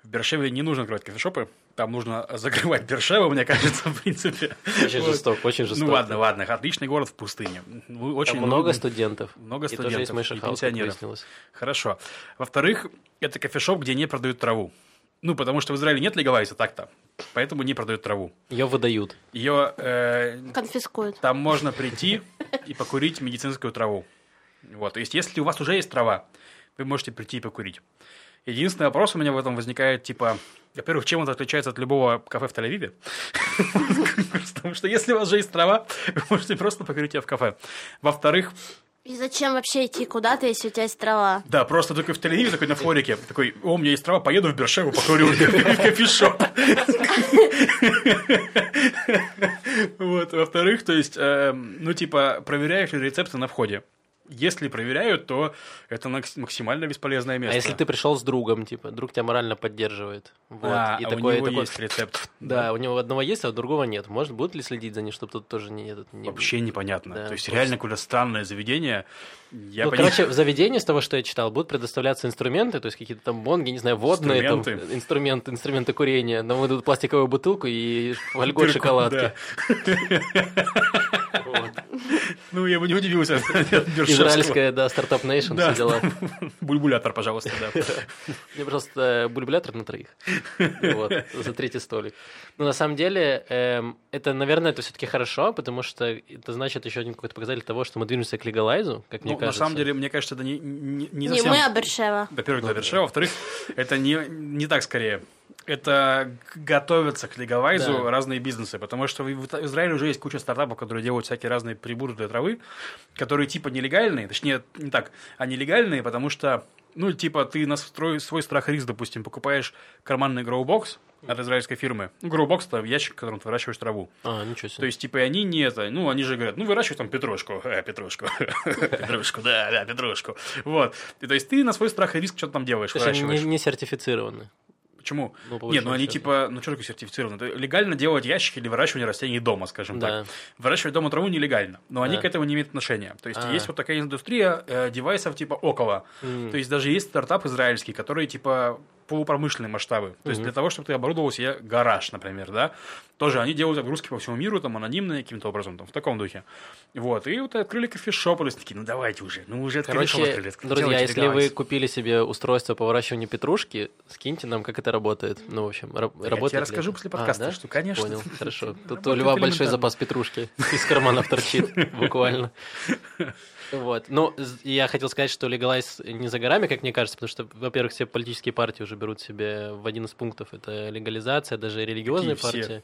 В Бершеве не нужно открывать кофешопы, там нужно закрывать Бершеву, мне кажется, в принципе. Очень Вот. жесток, очень жесток. Ну ладно, ладно, отличный город в пустыне. Ну, Очень Там много студентов. много И тоже есть студентов и пенсионеров. Хорошо. Во-вторых, это кофешоп, где не продают траву. Ну, потому что в Израиле нет легалайза так-то, поэтому не продают траву. Ее выдают. Ее э, Конфискуют. там можно прийти и покурить медицинскую траву. Вот, то есть, если у вас уже есть трава, вы можете прийти и покурить. Единственный вопрос у меня в этом возникает, типа, во-первых, чем он отличается от любого кафе в Тель-Авиве? *laughs* Потому что если у вас уже есть трава, вы можете просто покурить ее в кафе. Во-вторых, И зачем вообще идти куда-то, если у тебя есть трава? да, просто только в Тель-Авиве, такой на форике, такой, о, у меня есть трава, поеду в Бершеву, покурю в кофешоп. *laughs* Вот, во-вторых, то есть, эм, ну, типа, проверяешь ли рецепты на входе. Если проверяют, то это макс- максимально бесполезное место. А если ты пришел с другом, типа, друг тебя морально поддерживает. Вот. А, и а такой, у него такой- есть рецепт. *laughs* Да, у него одного есть, а у другого нет. Может, будут ли следить за ним, чтобы тут тоже не этот не Вообще непонятно. Да, то есть, просто. реально какое-то странное заведение. Я ну, понимаю- короче, в заведении, с того, что я читал, будут предоставляться инструменты, то есть какие-то там бонги, не знаю, водные, там, Инструменты. инструменты, инструменты курения. Нам выдадут пластиковую бутылку и фольгу от Дырку, шоколадки. *laughs* да. Ну, я бы не удивился. Израильская, да, стартап Nation, Да. все дела. *laughs* Бульбулятор, пожалуйста, да. *laughs* Мне, пожалуйста, бульбулятор на троих. Вот, за третий столик. Но на самом деле, эм, это, наверное, это все-таки хорошо, потому что это значит еще один какой-то показатель того, что мы движемся к легалайзу, как мне Ну, на кажется. самом деле, мне кажется, это не, не, не Не совсем... мы, а Бершева. Во-первых, для Бершева, во-вторых, это не, не так скорее. Это готовятся к легалайзу Да. разные бизнесы, потому что в Израиле уже есть куча стартапов, которые делают всякие разные приборы для травы, которые типа нелегальные, точнее, не так, а нелегальные, потому что, ну, типа, ты на свой, свой страх и риск, допустим, покупаешь карманный гроубокс от израильской фирмы. Ну, гроубокс – это ящик, в котором ты выращиваешь траву. А, ничего себе. То есть, типа, они не это, ну, они же говорят, ну, выращивай там петрушку, *laughs* э, петрушку, *laughs* петрушку, да, да, петрушку. Вот. И, то есть, ты на свой страх и риск что-то там делаешь, выращиваешь. не сертифицированы. Почему? Ну, Нет, ну они типа, ну что такое сертифицировано? Это легально делать ящики для выращивания растений дома, скажем Да. так. Выращивать дома траву нелегально, но они Да. к этому не имеют отношения. То есть А. есть вот такая индустрия э, девайсов типа около. М. То есть даже есть стартап израильский, который типа полупромышленные масштабы. То есть для того, чтобы ты оборудовал себе гараж, например, да, тоже они делают загрузки по всему миру, там, анонимные каким-то образом, там, в таком духе. Вот, и вот открыли кофешоп, и такие, ну давайте уже, ну уже кофешоп Короче, открыли, друзья, делайте если вы легалайз. купили себе устройство по выращиванию петрушки, скиньте нам, как это работает. Ну, в общем, раб- Я работает тебе ли расскажу после А, подкаста, да? что, конечно. Понял, *laughs* хорошо. Тут у Льва большой запас петрушки из карманов торчит, буквально. *laughs* Вот. Ну, я хотел сказать, что легалайз не за горами, как мне кажется, потому что, во-первых, все политические партии уже берут себе в один из пунктов это легализация, даже религиозные Какие все? партии.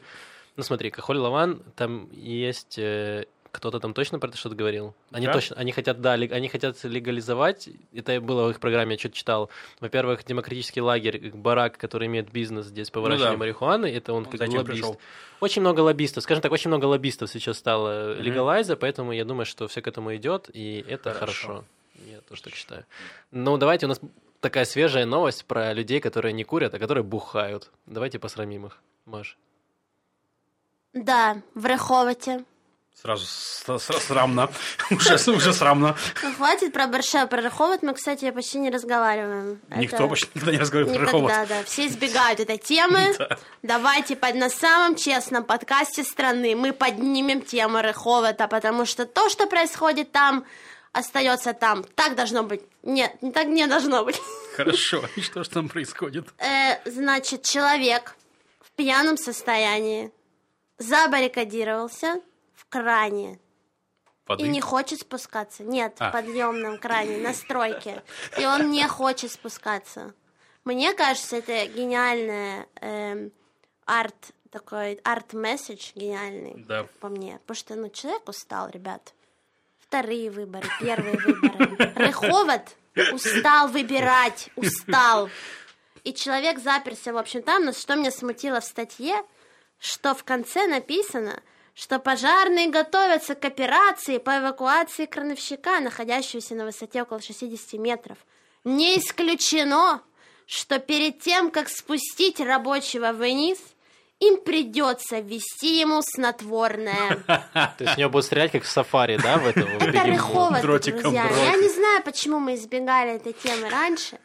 Ну, смотри, Кахоль Лаван, там есть э, кто-то там точно про это что-то говорил? Они Да? точно, они хотят, да, лег- они хотят легализовать, это было в их программе, я что-то читал. Во-первых, демократический лагерь, Барак, который имеет бизнес здесь по Ну выращиванию да. марихуаны, это он, Он как бы лоббист. пришел. Очень много лоббистов, скажем так, очень много лоббистов сейчас стало легалайза, поэтому я думаю, что все к этому идет, и это Хорошо. хорошо. Я тоже так считаю. Ну, давайте, у нас такая свежая новость про людей, которые не курят, а которые бухают. Давайте посрамим их. Маш. Да, в Реховате. Сразу срамно. *laughs* Уже, уже срамно. Ну, хватит про Бершева, про Реховат мы, кстати, почти не разговариваем. Никто Это- почти никогда не разговаривает про Никогда, Реховод. да. Все избегают этой темы. *laughs* Давайте под, на самом честном подкасте страны мы поднимем тему Реховата, потому что то, что происходит там, остается там. Так должно быть. Нет, так не должно быть. *laughs* Хорошо. И что же там происходит? Э, значит, человек в пьяном состоянии забаррикадировался кране Воды? и не хочет спускаться. Нет, А. в подъемном кране, на стройке. И он не хочет спускаться. Мне кажется, это гениальная эм, арт, такой арт-месседж гениальный, Да. по мне. Потому что, ну, человек устал, ребят. Вторые выборы, первые выборы. Рыховод устал выбирать, устал. И человек заперся, в общем, там, но что меня смутило в статье, что в конце написано, что пожарные готовятся к операции по эвакуации крановщика, находящегося на высоте около 60 метров. Не исключено, что перед тем, как спустить рабочего вниз, им придется ввести ему снотворное. *laughs* То есть в него будут стрелять, как в сафари, да, в этого? в Это дротиком, друзья. Я не знаю, почему мы избегали этой темы раньше.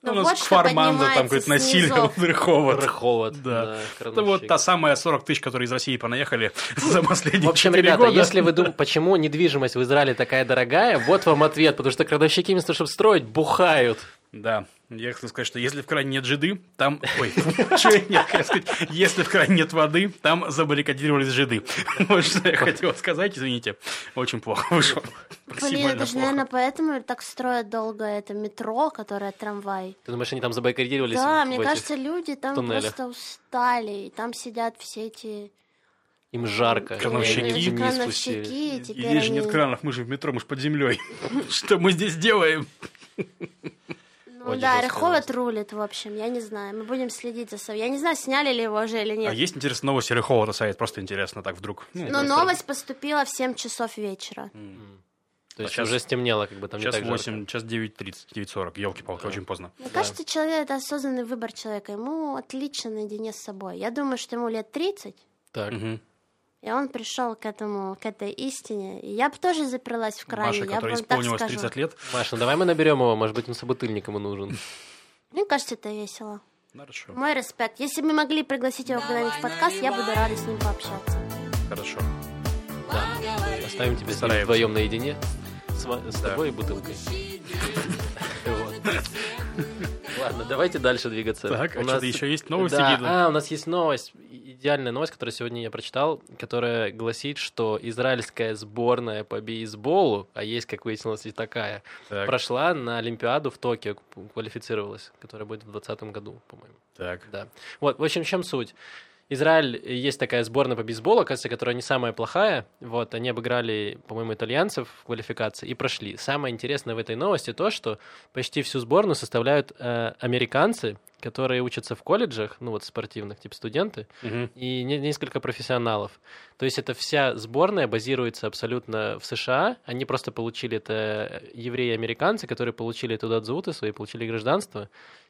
Но Ну, у вот нас что Кфарманза там поднимается какой-то насилие. Реховод. Рыховод, Да. да, Это вот та самая 40 тысяч, которые из России понаехали *laughs* за последние В общем, 4 ребята, года. если вы думаете, почему недвижимость в Израиле такая дорогая, вот вам ответ, потому что крановщики вместо того, чтобы строить, бухают. Да, я хотел сказать, что если в кране нет жиды, там... Ой, *laughs* что я хотел сказать? Если в кране нет воды, там забаррикадировались жиды. *laughs* Вот что я хотел сказать, извините. Очень плохо *laughs* вышло. Блин, это же, наверное, поэтому так строят долго это метро, которое трамвай. Ты думаешь, они там забаррикадировались? Да, мне кажется, люди там просто устали, и там сидят все эти Им жарко. Крановщики. крановщики, Здесь же нет кранов, мы же в метро, мы же под землей. Что мы здесь делаем? Ну да, новость. рулит, в общем, я не знаю. Мы будем следить за собой. Я не знаю, сняли ли его уже или А нет. есть интересная новость Реховода сайт? Просто интересно так вдруг. Ну, Но просто новость поступила в 7 часов вечера. То есть А щас- уже стемнело, как бы там Сейчас не так 8, жарко. сейчас 9.30, 9.40. Елки-палки, очень поздно. Мне кажется, человек это осознанный выбор человека. Ему отлично наедине с собой. Я думаю, что ему лет 30, Так. Мгм. И он пришел к этому, к этой истине. И я бы тоже заперлась в кране. Маша, я бы которой так исполнилось скажу. 30 лет. Маш, ну давай мы наберем его, может быть, он собутыльник ему нужен. Мне кажется, это весело. Хорошо. Мой респект. Если бы мы могли пригласить его когда-нибудь в подкаст, я буду рада с ним пообщаться. Хорошо. Да. Оставим тебя с ним вдвоем наедине. С, с Да. тобой и бутылкой. Ладно, давайте дальше двигаться. Так, а У что-то еще есть новости, Да, видно? а, у нас есть новость, идеальная новость, которую сегодня я прочитал, которая гласит, что израильская сборная по бейсболу, а есть, как выяснилось, и такая, Так, прошла на Олимпиаду в Токио, квалифицировалась, которая будет в 2020 году, по-моему. так. Да. Вот, в общем, в чем суть? Израиль, э, есть такая сборная по бейсболу, кажется, которая не самая плохая. Вот, они обыграли, по-моему, итальянцев в квалификации и прошли. Самое интересное в этой новости то, что почти всю сборную составляют э, американцы, которые учатся в колледжах, ну вот спортивных, типа студенты, Мгм. и не- несколько профессионалов. То есть это вся сборная базируется абсолютно в США. Они просто получили это евреи-американцы, которые получили туда дзуты свои, получили гражданство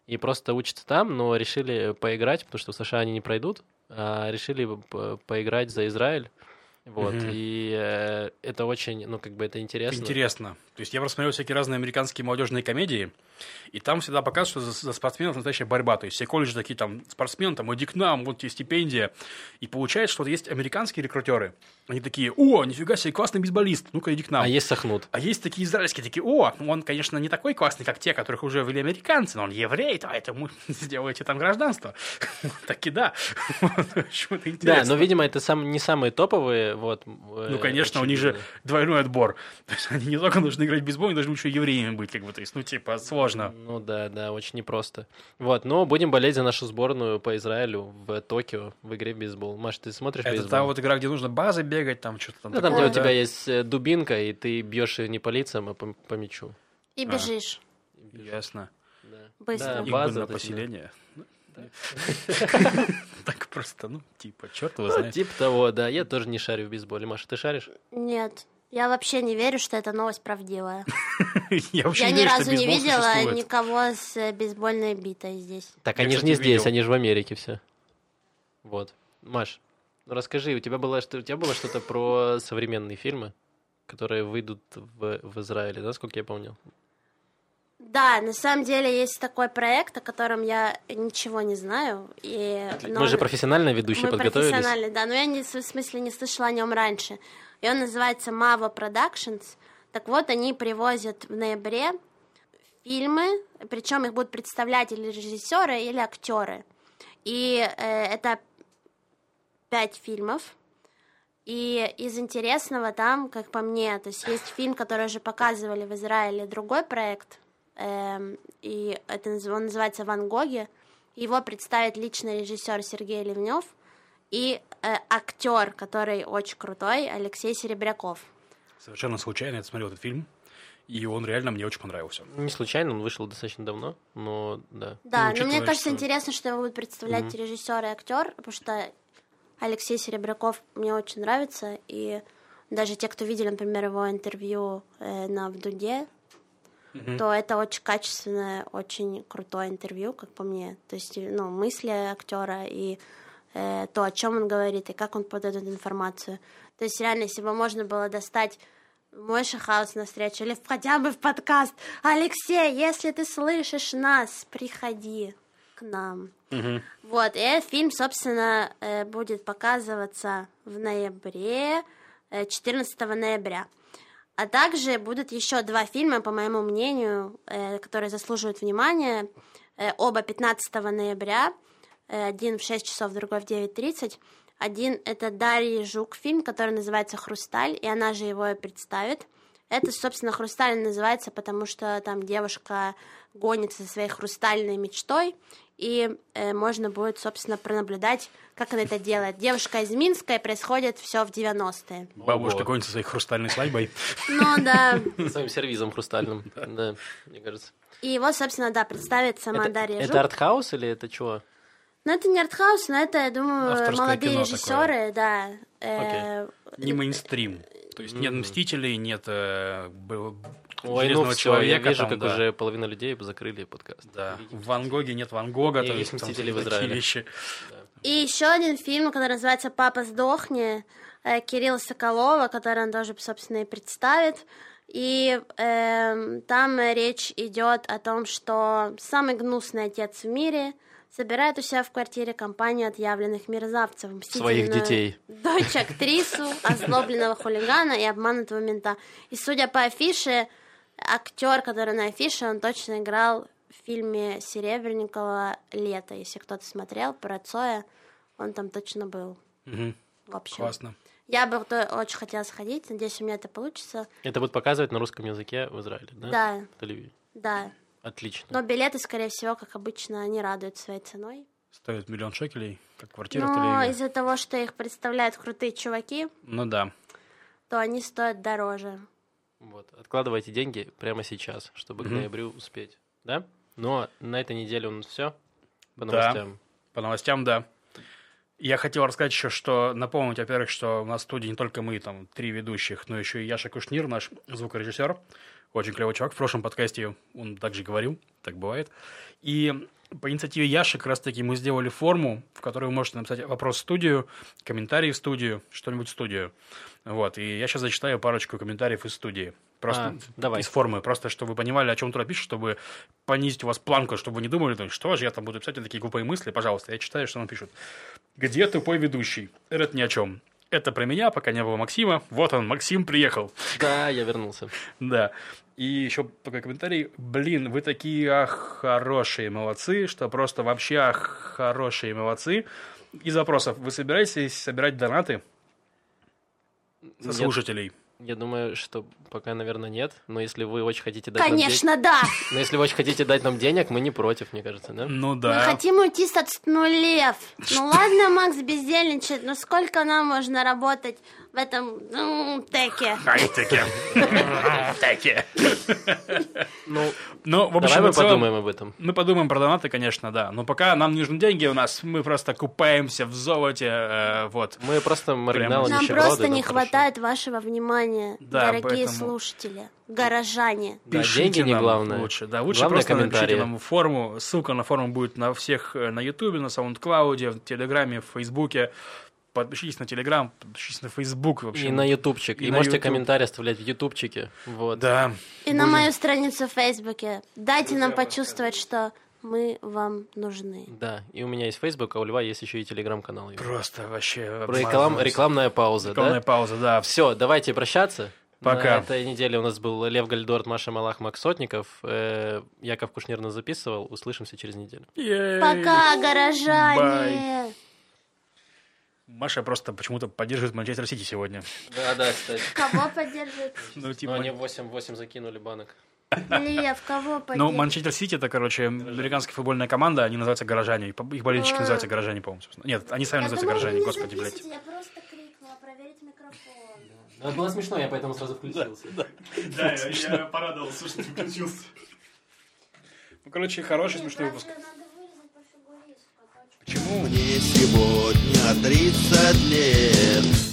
и просто учатся там, но решили поиграть, потому что в США они не пройдут, а решили по- поиграть за Израиль. Вот, Мгм. и э, это очень, ну, как бы это интересно. Интересно. То есть я просмотрел всякие разные американские молодежные комедии, и там всегда показывают, что за, за спортсменов настоящая борьба. То есть все колледжи такие там, спортсмен, там, иди к нам, вот тебе стипендия. И получается, что вот есть американские рекрутеры. Они такие, о, нифига себе, классный бейсболист, ну-ка иди к нам. А есть Сахнут. А есть такие израильские, такие, о, он, конечно, не такой классный, как те, которых уже ввели американцы, но он еврей, поэтому *laughs* сделайте там гражданство. *laughs* Так и да. *laughs* Да, но, видимо, это не самые топовые, вот. Ну, конечно, у них же двойной отбор. То есть они не только должны играть в бейсбол, они должны еще евреями быть, как бы, то есть, ну, типа, сложно. Ну да, да, очень непросто. Вот, но будем болеть за нашу сборную по Израилю в Токио в игре в бейсбол. Маш, ты смотришь Это бейсбол? та вот игра, где нужно базы бегать, там что-то там Ну, там, где такое, у да? тебя есть э, дубинка, и ты бьешь ее не по лицам, а по, по мячу. И А. бежишь. Ясно. Да. Быстро. Да, база, на да. поселение. *laughs* *laughs* Так просто, ну, типа, черт его знает. Типа того, да. Я тоже не шарю в бейсболе. Маша, ты шаришь? Нет. Я вообще не верю, что эта новость правдивая. *laughs* Я вообще Я не ни разу не видела существует. никого с э, бейсбольной битой здесь. Так Я, они же не здесь, они же в Америке все. Вот. Маш, ну расскажи, у тебя было, что, у тебя было что-то про современные фильмы, которые выйдут в, в Израиле, да, сколько я помню? Да, на самом деле есть такой проект, о котором я ничего не знаю. И, но Мы же он- профессиональные ведущие Мы подготовились. профессиональные, да, но я не, в смысле не слышала о нем раньше. И он называется Mavo Productions. Так вот, они привозят в ноябре фильмы, причем их будут представлять или режиссеры, или актеры. И э, это пять фильмов. И из интересного там, как по мне, то есть есть фильм, который уже показывали в Израиле, другой проект, и это он называется «Ван Гоги». Его представит личный режиссер Сергей Ливнев и э, актер, который очень крутой, Алексей Серебряков. Совершенно случайно я смотрел этот фильм, и он реально мне очень понравился. Не случайно, он вышел достаточно давно, но да. Да, но учитывая, мне кажется, что- интересно, что его будут представлять режиссер и актер, потому что Алексей Серебряков мне очень нравится, и даже те, кто видели, например, его интервью э, на Вдуде, то это очень качественное, очень крутое интервью, как по мне. То есть, ну, мысли актера и э, то, о чем он говорит, и как он подает информацию. То есть, реально, если бы можно было достать мой шахаус на встречу или хотя бы в подкаст. Алексей, если ты слышишь нас, приходи к нам. Вот, и фильм, собственно, э, будет показываться в ноябре, э, 14 ноября. А также будут еще два фильма, по моему мнению, э, которые заслуживают внимания. Э, Оба 15 ноября. Э, Один в 6 часов, другой в 9.30. Один — это Дарьи Жук фильм, который называется «Хрусталь», и она же его и представит. Это, собственно, «Хрусталь» называется, потому что там девушка гонится за своей хрустальной мечтой, и э, можно будет, собственно, пронаблюдать, как она это делает. Девушка из Минска, и происходит все в 90-е. Бабушка Ого. гонится своей хрустальной свадьбой. Ну да. *laughs* Своим сервизом хрустальным, да, мне кажется. И его, собственно, да, представит сама Дарья это артхаус или это чего? Ну, это не артхаус, но это, я думаю, Авторское молодые режиссеры, да. э, Не мейнстрим. То есть нет «Мстителей», нет э, Ой, «Железного ну все, я человека». вижу, там, как да. уже половина людей закрыли подкаст. Да. В Ван Гоге нет Ван Гога. И то есть «Мстители» в Израиле. вещи. *laughs* И еще один фильм, который называется «Папа, сдохни», э, Кирилла Соколова, который он тоже, собственно, и представит. И эм, там речь идет о том, что самый гнусный отец в мире собирает у себя в квартире компанию отъявленных мерзавцев, Своих детей. Дочь актрису, *laughs* озлобленного хулигана и обманутого мента. И судя по афише, актер, который на афише, он точно играл в фильме Серебренникова «Лето». Если кто-то смотрел про Цоя, он там точно был. Мгм. В общем, Классно. я бы то- очень хотела сходить, надеюсь, у меня это получится. Это будет показывать на русском языке в Израиле, да? Да, Телевидение. да. Отлично. Но билеты, скорее всего, как обычно, не радуют своей ценой. Стоит миллион шекелей, как квартира в Но Тель-Авиве. из-за того, что их представляют крутые чуваки, Ну да. то они стоят дороже. Вот. Откладывайте деньги прямо сейчас, чтобы к Мгм. ноябрю успеть. Да? Но на этой неделе у нас все. По Да. новостям. По новостям, да. Я хотел рассказать еще, что напомнить, во-первых, что у нас в студии не только мы, там, три ведущих, но еще и Яша Кушнир, наш звукорежиссер. Очень клевый чувак. В прошлом подкасте он также говорил, так бывает. И по инициативе Яши как раз-таки мы сделали форму, в которой вы можете написать вопрос в студию, комментарий в студию, что-нибудь в студию. Вот. И я сейчас зачитаю парочку комментариев из студии. Просто А, давай. из формы. Просто, чтобы вы понимали, о чем туда пишет, чтобы понизить у вас планку, чтобы вы не думали, что же я там буду писать такие глупые мысли. Пожалуйста, я читаю, что он пишет. Где тупой ведущий? Это ни о чем. Это про меня, пока не было Максима. Вот он, Максим приехал. Да, я вернулся. Да. И еще такой комментарий. Блин, вы такие ах, хорошие молодцы, что просто вообще ах, хорошие молодцы. Из вопросов. Вы собираетесь собирать донаты со слушателей? Я думаю, что пока, наверное, нет. Но если вы очень хотите дать нам Конечно, да! ден- *laughs* Но если вы очень хотите дать нам денег, мы не против, мне кажется, да? Ну Мы да. хотим уйти с отстнулев. Ну *laughs* ладно, Макс бездельничает, но сколько нам можно работать в этом ну, теке? Хай-теке. *laughs* Теке. Ну, Ну, в общем, давай мы целом, подумаем об этом. Мы подумаем про донаты, конечно, да. Но пока нам нужны деньги у нас, мы просто купаемся в золоте, э, вот. Мы просто маргиналы Нам просто не хорошо. хватает вашего внимания, Да, дорогие поэтому- слушатели, горожане. Да, Пишите деньги не нам главное. Лучше, да, лучше Главное просто напишите нам форму. Ссылка на форму будет на всех, э, на Ютубе, на Саундклауде, в Телеграме, в Фейсбуке. Подпишитесь на Телеграм, подпишитесь на Фейсбук. В общем. И на ютубчик. И И, на можете YouTube. комментарии оставлять в ютубчике. Вот. Да. И на мою страницу в Фейсбуке. Дайте нам почувствовать, что мы вам нужны. Да, и у меня есть Facebook, а у Льва есть еще и телеграм-канал. Просто вообще... Реклам- рекламная пауза, Рекламная да? пауза, да. Все, давайте прощаться. Пока. На этой неделе у нас был Лев Гальдорт, Маша Малах, Макс Сотников. Э, Яков Кушнир нас записывал. Услышимся через неделю. Пока, горожане! Маша просто почему-то поддерживает Манчестер Сити сегодня. Да, да, кстати. Кого поддержит? Ну, *laughs* Ну, типа... они 8-8 закинули банок. Лев, кого Ну, поддержит? Манчестер Сити это, короче, американская футбольная команда, они называются горожане. Их болельщики А. называются горожане, по-моему. собственно. Нет, они сами Я называются горожане, не господи, блядь. Я просто крикнула проверить микрофон. Ну, это было смешно, я поэтому сразу включился. Да, *laughs* я порадовался, что ты включился. Ну, короче, хороший, смешной выпуск. Надо вырезать по фигуристу, а то Почему? Мне сегодня 30 лет